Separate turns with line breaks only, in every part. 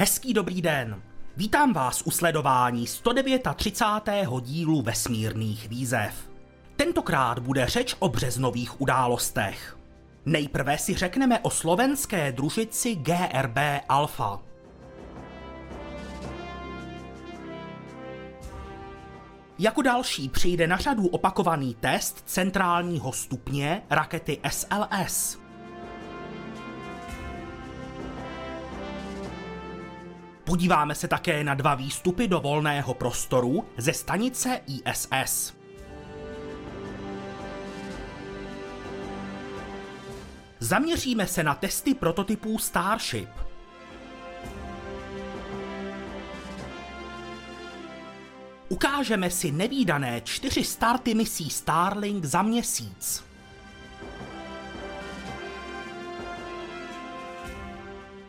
Hezký dobrý den. Vítám vás u sledování 139. dílu vesmírných výzev. Tentokrát bude řeč o březnových událostech. Nejprve si řekneme o slovenské družici GRB Alpha. Jako další přijde na řadu opakovaný test centrálního stupně rakety SLS. Podíváme se také na dva výstupy do volného prostoru ze stanice ISS. Zaměříme se na testy prototypů Starship. Ukážeme si nevýdané čtyři starty misí Starlink za měsíc.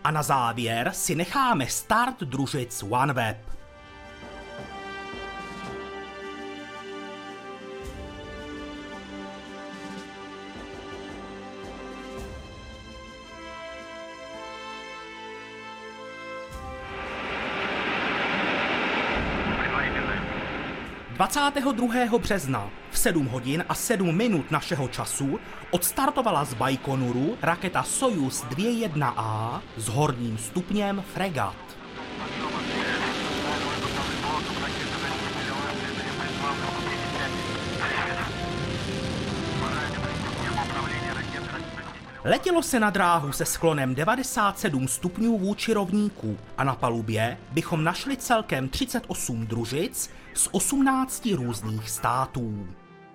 A na závěr si necháme start družic OneWeb. 22. března v 7 hodin a 7 minut našeho času odstartovala z Baikonuru raketa Soyuz 21A s horním stupněm Fregat. Letělo se na dráhu se sklonem 97 stupňů vůči rovníku a na palubě bychom našli celkem 38 družic z 18 různých států.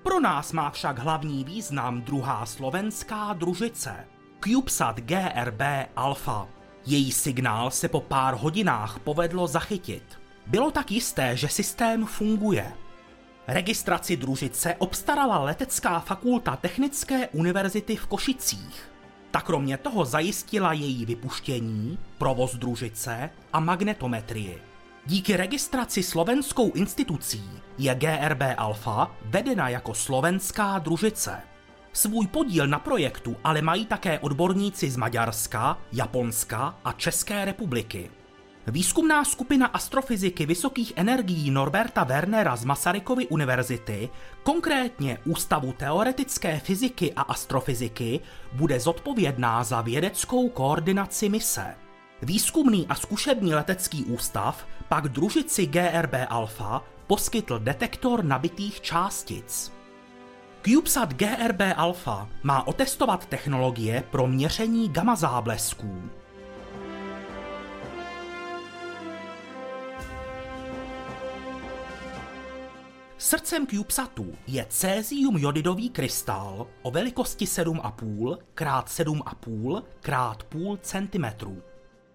Pro nás má však hlavní význam druhá slovenská družice, CubeSat GRB Alpha. Její signál se po pár hodinách povedlo zachytit. Bylo tak jisté, že systém funguje. Registraci družice obstarala Letecká fakulta Technické univerzity v Košicích. Ta kromě toho zajistila její vypuštění, provoz družice a magnetometrii. Díky registraci slovenskou institucí je GRB Alpha vedena jako slovenská družice. Svůj podíl na projektu ale mají také odborníci z Maďarska, Japonska a České republiky. Výzkumná skupina astrofyziky vysokých energií Norberta Wernera z Masarykovy univerzity, konkrétně Ústavu teoretické fyziky a astrofyziky, bude zodpovědná za vědeckou koordinaci mise. Výzkumný a zkušební letecký ústav pak družici GRB Alpha poskytl detektor nabitých částic. CubeSat GRB Alpha má otestovat technologie pro měření gamma záblesků. Srdcem CubeSatu je cézium jodidový krystal o velikosti 7,5 x 7,5 x půl centimetru.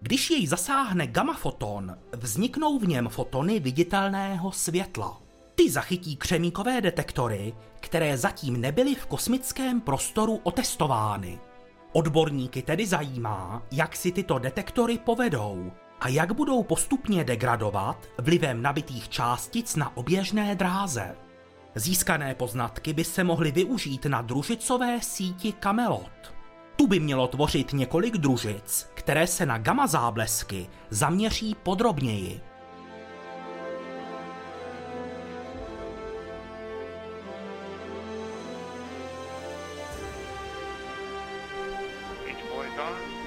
Když jej zasáhne gamma foton, vzniknou v něm fotony viditelného světla. Ty zachytí křemíkové detektory, které zatím nebyly v kosmickém prostoru otestovány. Odborníky tedy zajímá, jak si tyto detektory povedou a jak budou postupně degradovat vlivem nabitých částic na oběžné dráze. Získané poznatky by se mohly využít na družicové síti Camelot. Tu by mělo tvořit několik družic, které se na gamma záblesky zaměří podrobněji.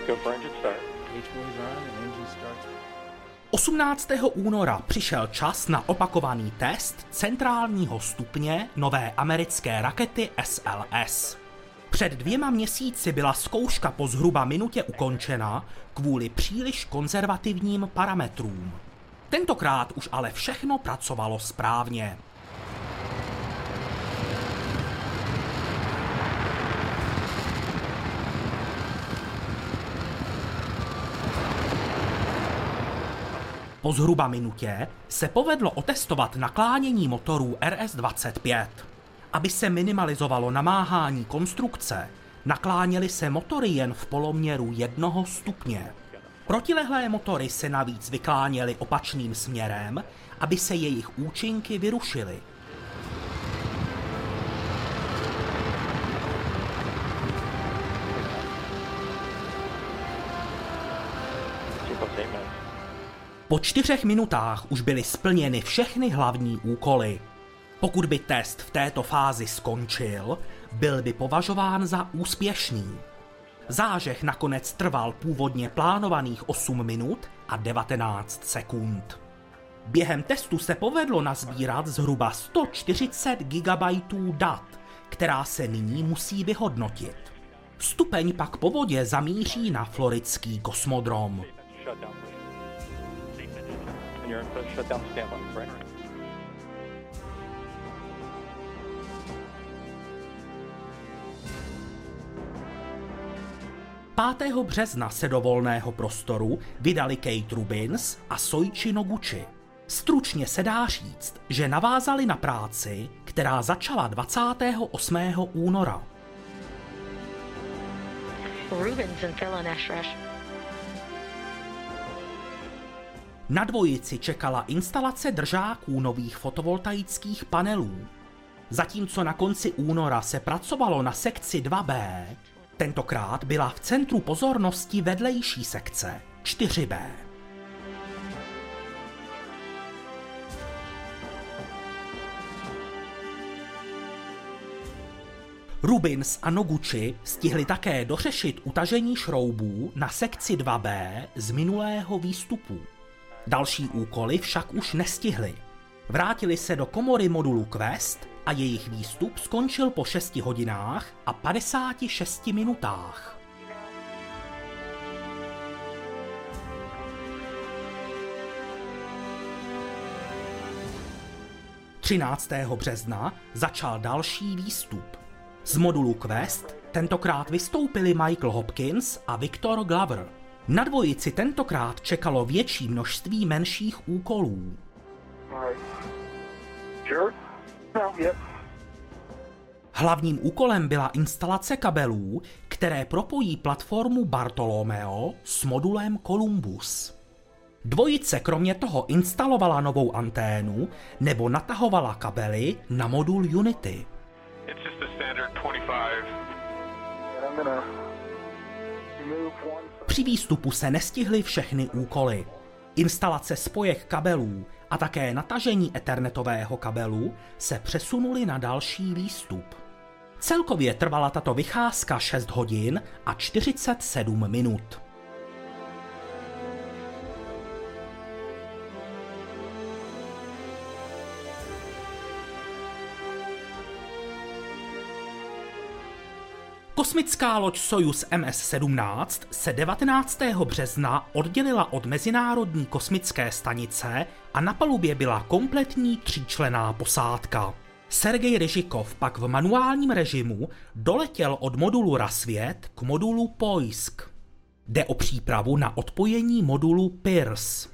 H-boys
18. února přišel čas na opakovaný test centrálního stupně nové americké rakety SLS. Před dvěma měsíci byla zkouška po zhruba minutě ukončena kvůli příliš konzervativním parametrům. Tentokrát už ale všechno pracovalo správně. Po zhruba minutě se povedlo otestovat naklánění motorů RS-25. Aby se minimalizovalo namáhání konstrukce, nakláněly se motory jen v poloměru jednoho stupně. Protilehlé motory se navíc vykláněly opačným směrem, aby se jejich účinky vyrušily. Po čtyřech minutách už byly splněny všechny hlavní úkoly. Pokud by test v této fázi skončil, byl by považován za úspěšný. Zážeh nakonec trval původně plánovaných 8 minut a 19 sekund. Během testu se povedlo nazbírat zhruba 140 GB dat, která se nyní musí vyhodnotit. Stupeň pak po vodě zamíří na floridský kosmodrom.
And you're in for shutdown standby, right?
5. března se do volného prostoru vydali Kate Rubins a Soichi Noguchi. Stručně se dá říct, že navázali na práci, která začala 28. února.
Rubens and Phil and Ashrash.
Na dvojici čekala instalace držáků nových fotovoltaických panelů. Zatímco na konci února se pracovalo na sekci 2B, tentokrát byla v centru pozornosti vedlejší sekce 4B. Rubins a Noguchi stihli také dořešit utažení šroubů na sekci 2B z minulého výstupu. Další úkoly však už nestihli. Vrátili se do komory modulu Quest a jejich výstup skončil po 6 hodinách a 56 minutách. Třináctého března začal další výstup. Z modulu Quest tentokrát vystoupili Michael Hopkins a Victor Glover. Na dvojici tentokrát čekalo větší množství menších úkolů. Hlavním úkolem byla instalace kabelů, které propojí platformu Bartolomeo s modulem Columbus. Dvojice kromě toho instalovala novou anténu nebo natahovala kabely na modul Unity.
It's just a standard 25.
And I'm gonna remove one.
Při výstupu se nestihly všechny úkoly. Instalace spojek kabelů a také natažení ethernetového kabelu se přesunuly na další výstup. Celkově trvala tato vycházka 6 hodin a 47 minut. Kosmická loď Soyuz MS-17 se 19. března oddělila od Mezinárodní kosmické stanice a na palubě byla kompletní tříčlená posádka. Sergej Ryžikov pak v manuálním režimu doletěl od modulu Rasvět k modulu Poisk. Jde o přípravu na odpojení modulu Pierce.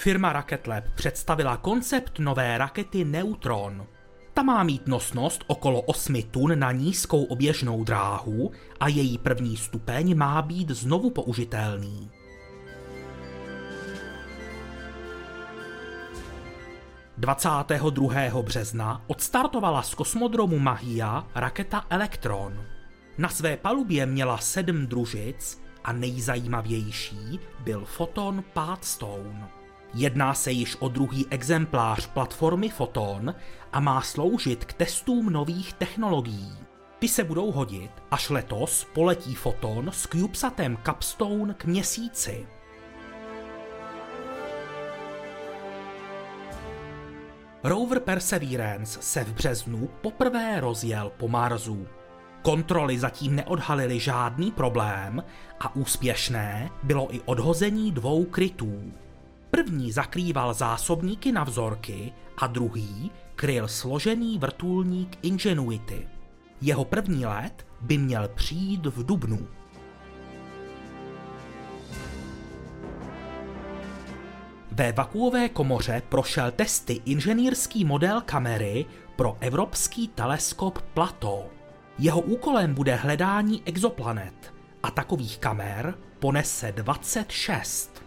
Firma Rocket Lab představila koncept nové rakety Neutron. Ta má mít nosnost okolo 8 tun na nízkou oběžnou dráhu a její první stupeň má být znovu použitelný. – 22. března odstartovala z kosmodromu Mahia raketa Electron. Na své palubě měla sedm družic a nejzajímavější byl foton Pathstone. Jedná se již o druhý exemplář platformy Photon a má sloužit k testům nových technologií. Ty se budou hodit, až letos poletí Photon s CubeSatem Capstone k měsíci. Rover Perseverance se v březnu poprvé rozjel po Marsu. Kontroly zatím neodhalily žádný problém a úspěšné bylo i odhození dvou krytů. První zakrýval zásobníky na vzorky a druhý kryl složený vrtulník Ingenuity. Jeho první let by měl přijít v dubnu. Ve vakuové komoře prošel testy inženýrský model kamery pro evropský teleskop Plato. Jeho úkolem bude hledání exoplanet a takových kamer ponese 26.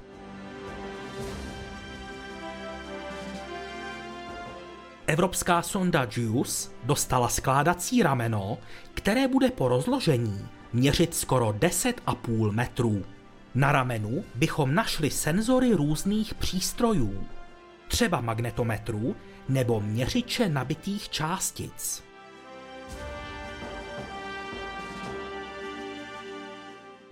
Evropská sonda JUICE dostala skládací rameno, které bude po rozložení měřit skoro 10,5 metrů. Na ramenu bychom našli senzory různých přístrojů, třeba magnetometrů nebo měřiče nabitých částic.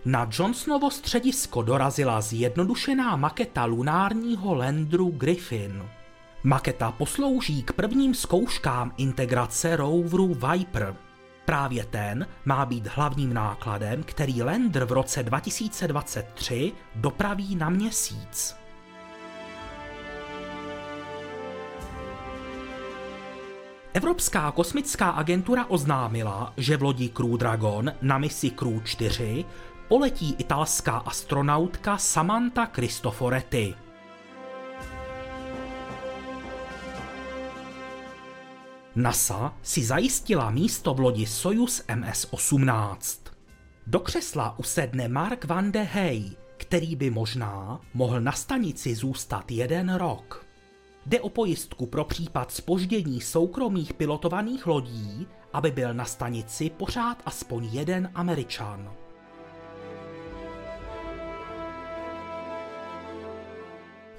Na Johnsonovo středisko dorazila zjednodušená maketa lunárního landru Griffin. Maketa poslouží k prvním zkouškám integrace roveru Viper. Právě ten má být hlavním nákladem, který lander v roce 2023 dopraví na měsíc. Evropská kosmická agentura oznámila, že v lodi Crew Dragon na misi Crew 4 poletí italská astronautka Samantha Cristoforetti. NASA si zajistila místo v lodi Soyuz MS-18. Do křesla usedne Mark van de Hey, který by možná mohl na stanici zůstat jeden rok. Jde o pojistku pro případ spoždění soukromých pilotovaných lodí, aby byl na stanici pořád aspoň jeden Američan.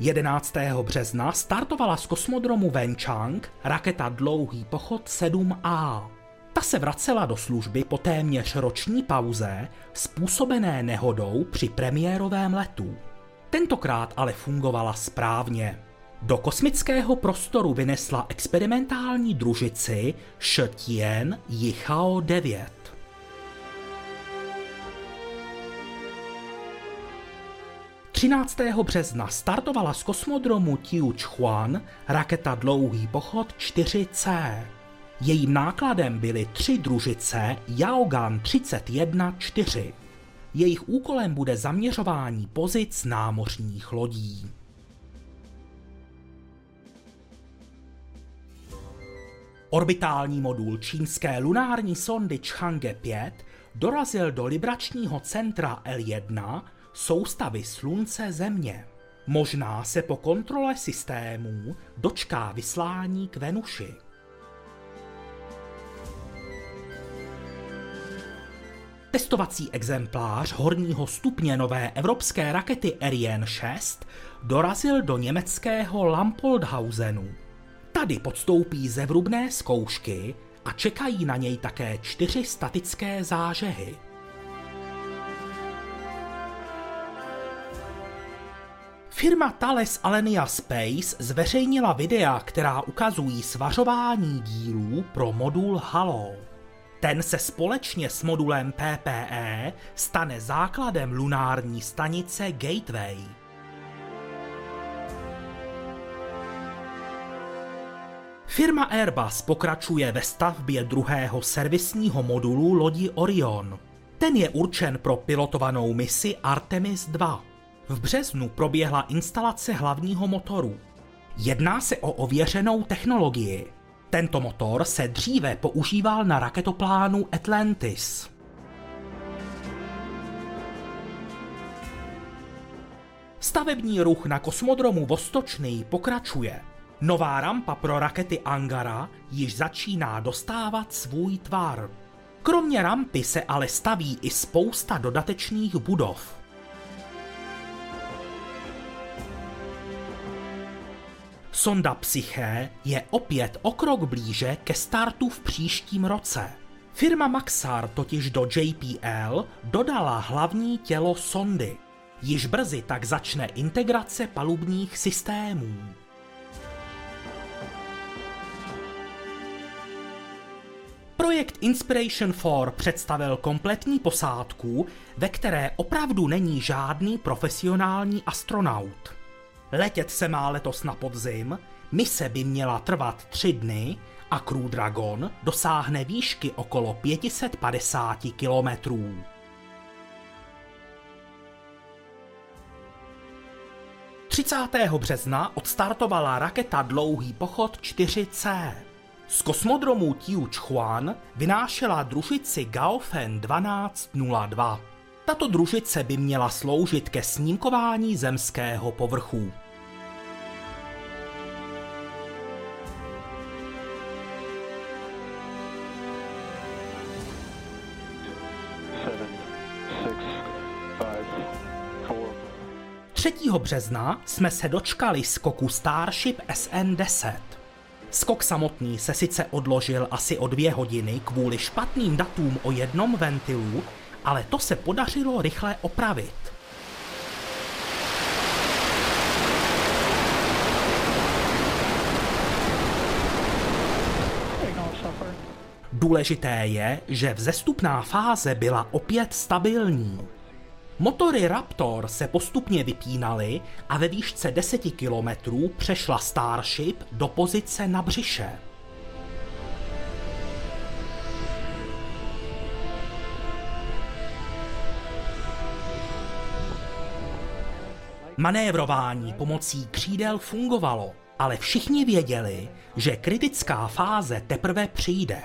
11. března startovala z kosmodromu Wenchang raketa Dlouhý pochod 7A. Ta se vracela do služby po téměř roční pauze způsobené nehodou při premiérovém letu. Tentokrát ale fungovala správně. Do kosmického prostoru vynesla experimentální družici Shetian Yichao 9. 13. března startovala z kosmodromu Tiuchuan raketa Dlouhý pochod 4C. Jejím nákladem byly tři družice Yaogan 31-4. Jejich úkolem bude zaměřování pozic námořních lodí. Orbitální modul čínské lunární sondy Chang'e 5 dorazil do libračního centra L1 soustavy Slunce Země. Možná se po kontrole systémů dočká vyslání k Venuši. Testovací exemplář horního stupně nové evropské rakety Ariane 6 dorazil do německého Lampoldhausenu. Tady podstoupí zevrubné zkoušky a čekají na něj také čtyři statické zážehy. Firma Thales Alenia Space zveřejnila videa, která ukazují svařování dílů pro modul Halo. Ten se společně s modulem PPE stane základem lunární stanice Gateway. Firma Airbus pokračuje ve stavbě druhého servisního modulu lodi Orion. Ten je určen pro pilotovanou misi Artemis 2. V březnu proběhla instalace hlavního motoru. Jedná se o ověřenou technologii. Tento motor se dříve používal na raketoplánu Atlantis. Stavební ruch na kosmodromu Vostočný pokračuje. Nová rampa pro rakety Angara již začíná dostávat svůj tvar. Kromě rampy se ale staví i spousta dodatečných budov. Sonda Psyché je opět o krok blíže ke startu v příštím roce. Firma Maxar totiž do JPL dodala hlavní tělo sondy. Již brzy tak začne integrace palubních systémů. Projekt Inspiration 4 představil kompletní posádku, ve které opravdu není žádný profesionální astronaut. Letět se má letos na podzim, mise by měla trvat tři dny a Crew Dragon dosáhne výšky okolo 550 kilometrů. Třicátého března odstartovala raketa Dlouhý pochod 4C. Z kosmodromu Tiuchuan vynášela družici Gaofen 1202. Tato družice by měla sloužit ke snímkování zemského povrchu. března jsme se dočkali skoku Starship SN-10. Skok samotný se sice odložil asi o dvě hodiny kvůli špatným datům o jednom ventilu, ale to se podařilo rychle opravit. Důležité je, že vzestupná fáze byla opět stabilní. Motory Raptor se postupně vypínaly a ve výšce 10 kilometrů přešla Starship do pozice na břiše. Manévrování pomocí křídel fungovalo, ale všichni věděli, že kritická fáze teprve přijde.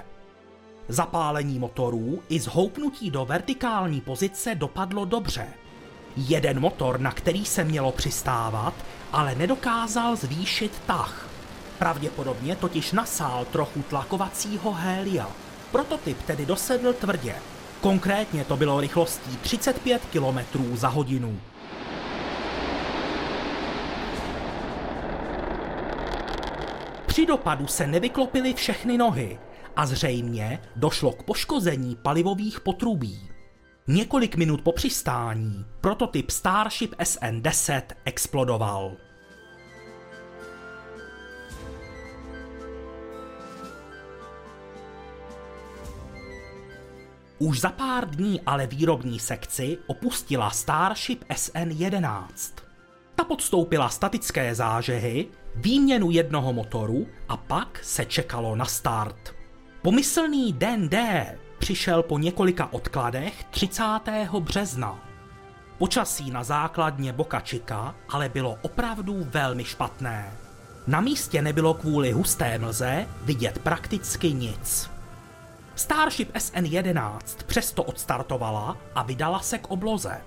Zapálení motorů i zhoupnutí do vertikální pozice dopadlo dobře. Jeden motor, na který se mělo přistávat, ale nedokázal zvýšit tah. Pravděpodobně totiž nasál trochu tlakovacího hélia. Prototyp tedy dosedl tvrdě. Konkrétně to bylo rychlostí 35 km za hodinu. Při dopadu se nevyklopily všechny nohy a zřejmě došlo k poškození palivových potrubí. Několik minut po přistání prototyp Starship SN-10 explodoval. Už za pár dní ale výrobní sekci opustila Starship SN-11. Ta podstoupila statické zážehy, výměnu jednoho motoru a pak se čekalo na start. Pomyslný den D přišel po několika odkladech 30. března. Počasí na základně Boca Chica ale bylo opravdu velmi špatné. Na místě nebylo kvůli husté mlze vidět prakticky nic. Starship SN-11 přesto odstartovala a vydala se k obloze.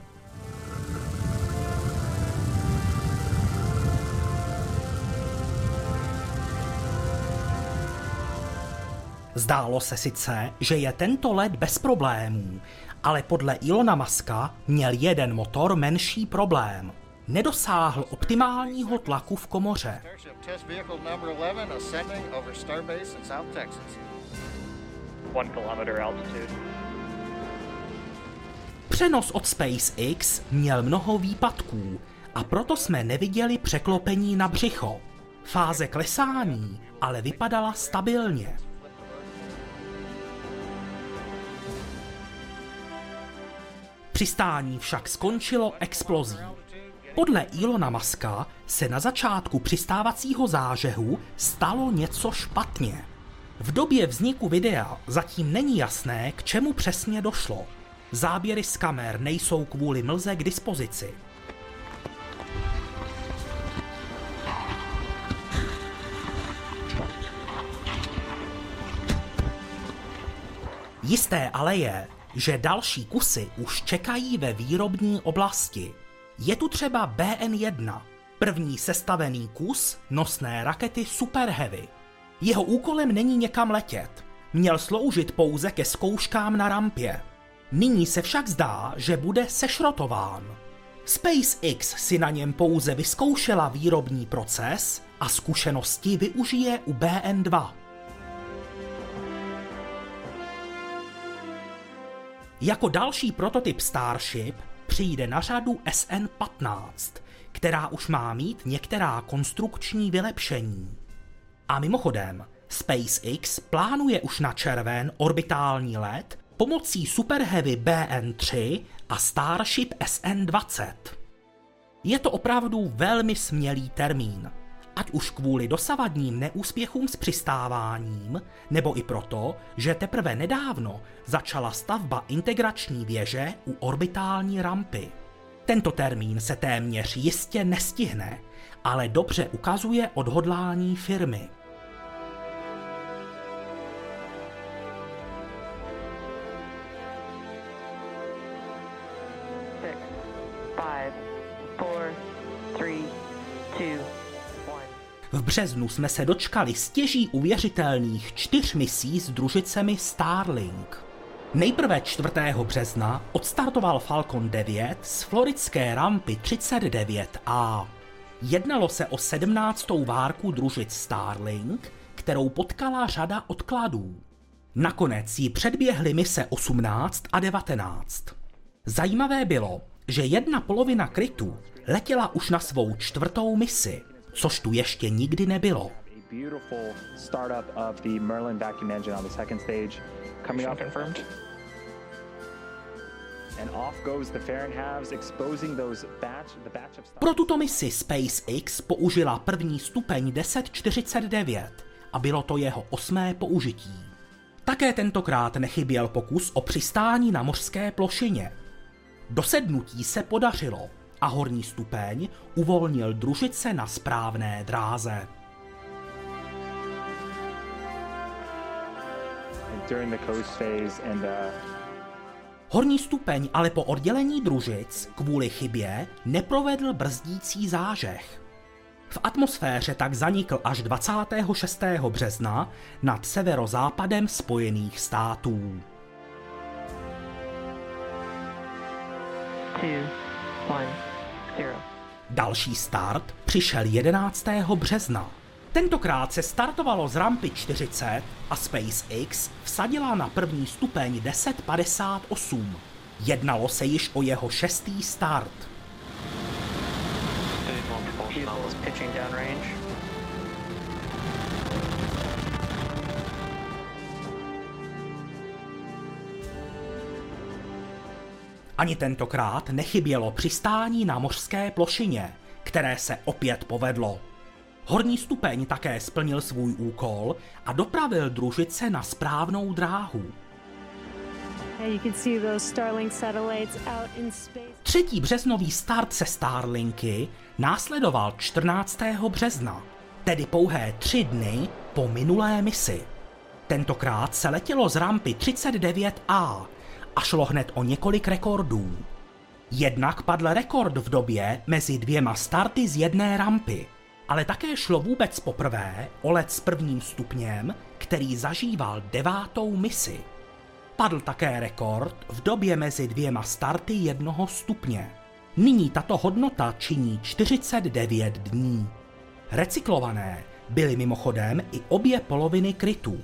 Zdálo se sice, že je tento let bez problémů, ale podle Ilona Maska měl jeden motor menší problém. Nedosáhl optimálního tlaku v komoře.
Starship Test Vehicle Number 11 ascending over Starbase in South Texas.
One kilometer altitude.
Přenos od SpaceX měl mnoho výpadků a proto jsme neviděli překlopení na břicho. Fáze klesání ale vypadala stabilně. Přistání však skončilo explozí. Podle Ilona Maska se na začátku přistávacího zážehu stalo něco špatně. V době vzniku videa zatím není jasné, k čemu přesně došlo. Záběry z kamer nejsou kvůli mlze k dispozici. Jisté ale je, že další kusy už čekají ve výrobní oblasti. Je tu třeba BN-1, první sestavený kus nosné rakety Super Heavy. Jeho úkolem není někam letět. Měl sloužit pouze ke zkouškám na rampě. Nyní se však zdá, že bude sešrotován. SpaceX si na něm pouze vyzkoušela výrobní proces a zkušenosti využije u BN2. Jako další prototyp Starship přijde na řadu SN-15, která už má mít některá konstrukční vylepšení. A mimochodem, SpaceX plánuje už na červen orbitální let pomocí Super Heavy BN-3 a Starship SN-20. Je to opravdu velmi smělý termín, ať už kvůli dosavadním neúspěchům s přistáváním, nebo i proto, že teprve nedávno začala stavba integrační věže u orbitální rampy. Tento termín se téměř jistě nestihne, ale dobře ukazuje odhodlání firmy. Březnu jsme se dočkali stěží uvěřitelných čtyř misí s družicemi Starlink. Nejprve 4. března odstartoval Falcon 9 z floridské rampy 39A. Jednalo se o 17. várku družic Starlink, kterou potkala řada odkladů. Nakonec ji předběhly mise 18 a 19. Zajímavé bylo, že jedna polovina krytu letěla už na svou čtvrtou misi, což tu ještě nikdy nebylo.
beautiful startup of the Merlin vacuum engine on the second stage. Coming up,
confirmed.
Pro tuto misi SpaceX použila první stupeň 1049 a bylo to jeho osmé použití. Také tentokrát nechyběl pokus o přistání na mořské plošině. Dosednutí se podařilo a horní stupeň uvolnil družice na správné dráze.
uh,
Horní stupeň ale po oddělení družic kvůli chybě neprovedl brzdící zážeh. V atmosféře tak zanikl až 26. března nad severozápadem Spojených států.
two.
Další start přišel 11. března. Tentokrát se startovalo z rampy 40 a SpaceX vsadila na první stupeň 1058. Jednalo se již o jeho šestý start.
Stage
Ani tentokrát nechybělo přistání na mořské plošině, které se opět povedlo. Horní stupeň také splnil svůj úkol a dopravil družice na správnou dráhu. Třetí březnový start se Starlinky následoval 14. března, tedy pouhé tři dny po minulé misi. Tentokrát se letělo z rampy 39A a šlo hned o několik rekordů. Jednak padl rekord v době mezi dvěma starty z jedné rampy, ale také šlo vůbec poprvé o let s prvním stupněm, který zažíval devátou misi. Padl také rekord v době mezi dvěma starty jednoho stupně. Nyní tato hodnota činí 49 dní. Recyklované byly mimochodem i obě poloviny krytů.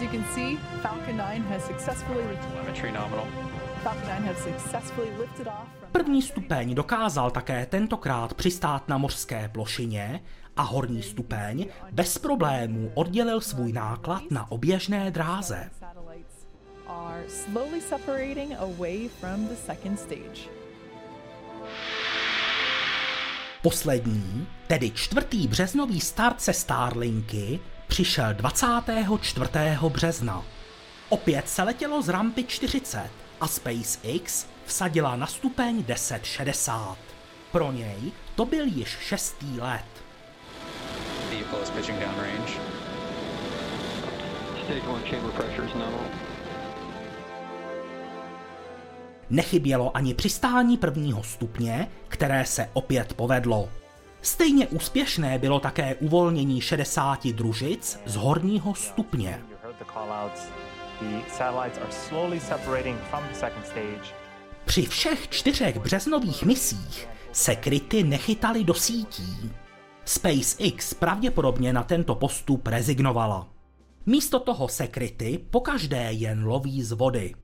As you can see, Falcon 9 has successfully
Telemetry nominal.
Falcon 9 has successfully lifted off from
První stupeň dokázal také tentokrát přistát na mořské plošině a horní stupeň bez problémů oddělil svůj náklad na oběžné dráze.
satellites are slowly separating away from the second stage.
Poslední, tedy čtvrtý březnový start se Starlinky přišel 24. března. Opět se letělo z rampy 40 a SpaceX vsadila na stupeň 1060. Pro něj to byl již šestý let. Nechybělo ani přistání prvního stupně, které se opět povedlo. Stejně úspěšné bylo také uvolnění 60 družic z horního stupně. Při všech čtyřech březnových misích se kryty nechytaly do sítí. SpaceX pravděpodobně na tento postup rezignovala. Místo toho se kryty pokaždé jen loví z vody.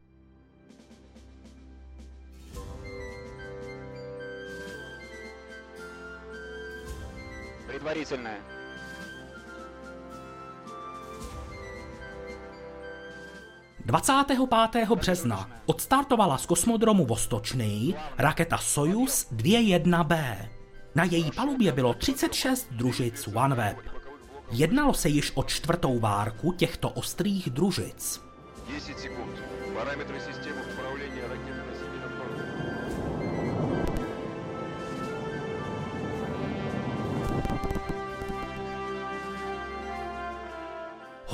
Предварительное.
25. března odstartovala z kosmodromu Vostočný raketa Soyuz 2.1B. Na její palubě bylo 36 družic OneWeb. Jednalo se již o čtvrtou várku těchto ostrých družic.
10 секунд. Параметры системы управления ракетно-носительным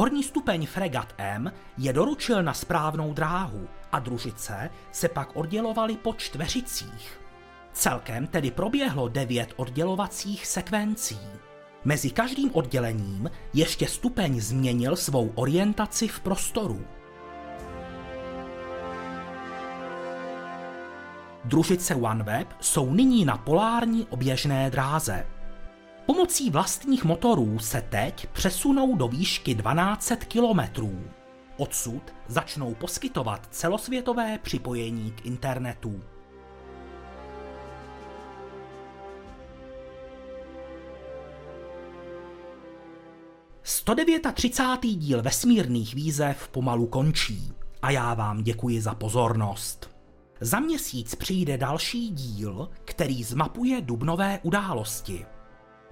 Horní stupeň Fregat M je doručil na správnou dráhu a družice se pak oddělovaly po čtveřicích. Celkem tedy proběhlo devět oddělovacích sekvencí. Mezi každým oddělením ještě stupeň změnil svou orientaci v prostoru. Družice OneWeb jsou nyní na polární oběžné dráze. Pomocí vlastních motorů se teď přesunou do výšky 1200 kilometrů. Odsud začnou poskytovat celosvětové připojení k internetu. třicátý díl vesmírných výzev pomalu končí a já vám děkuji za pozornost. Za měsíc přijde další díl, který zmapuje dubnové události.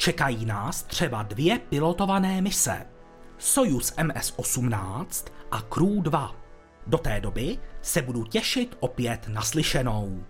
Čekají nás třeba dvě pilotované mise. Soyuz MS-18 a Crew 2. Do té doby se budu těšit opět naslyšenou.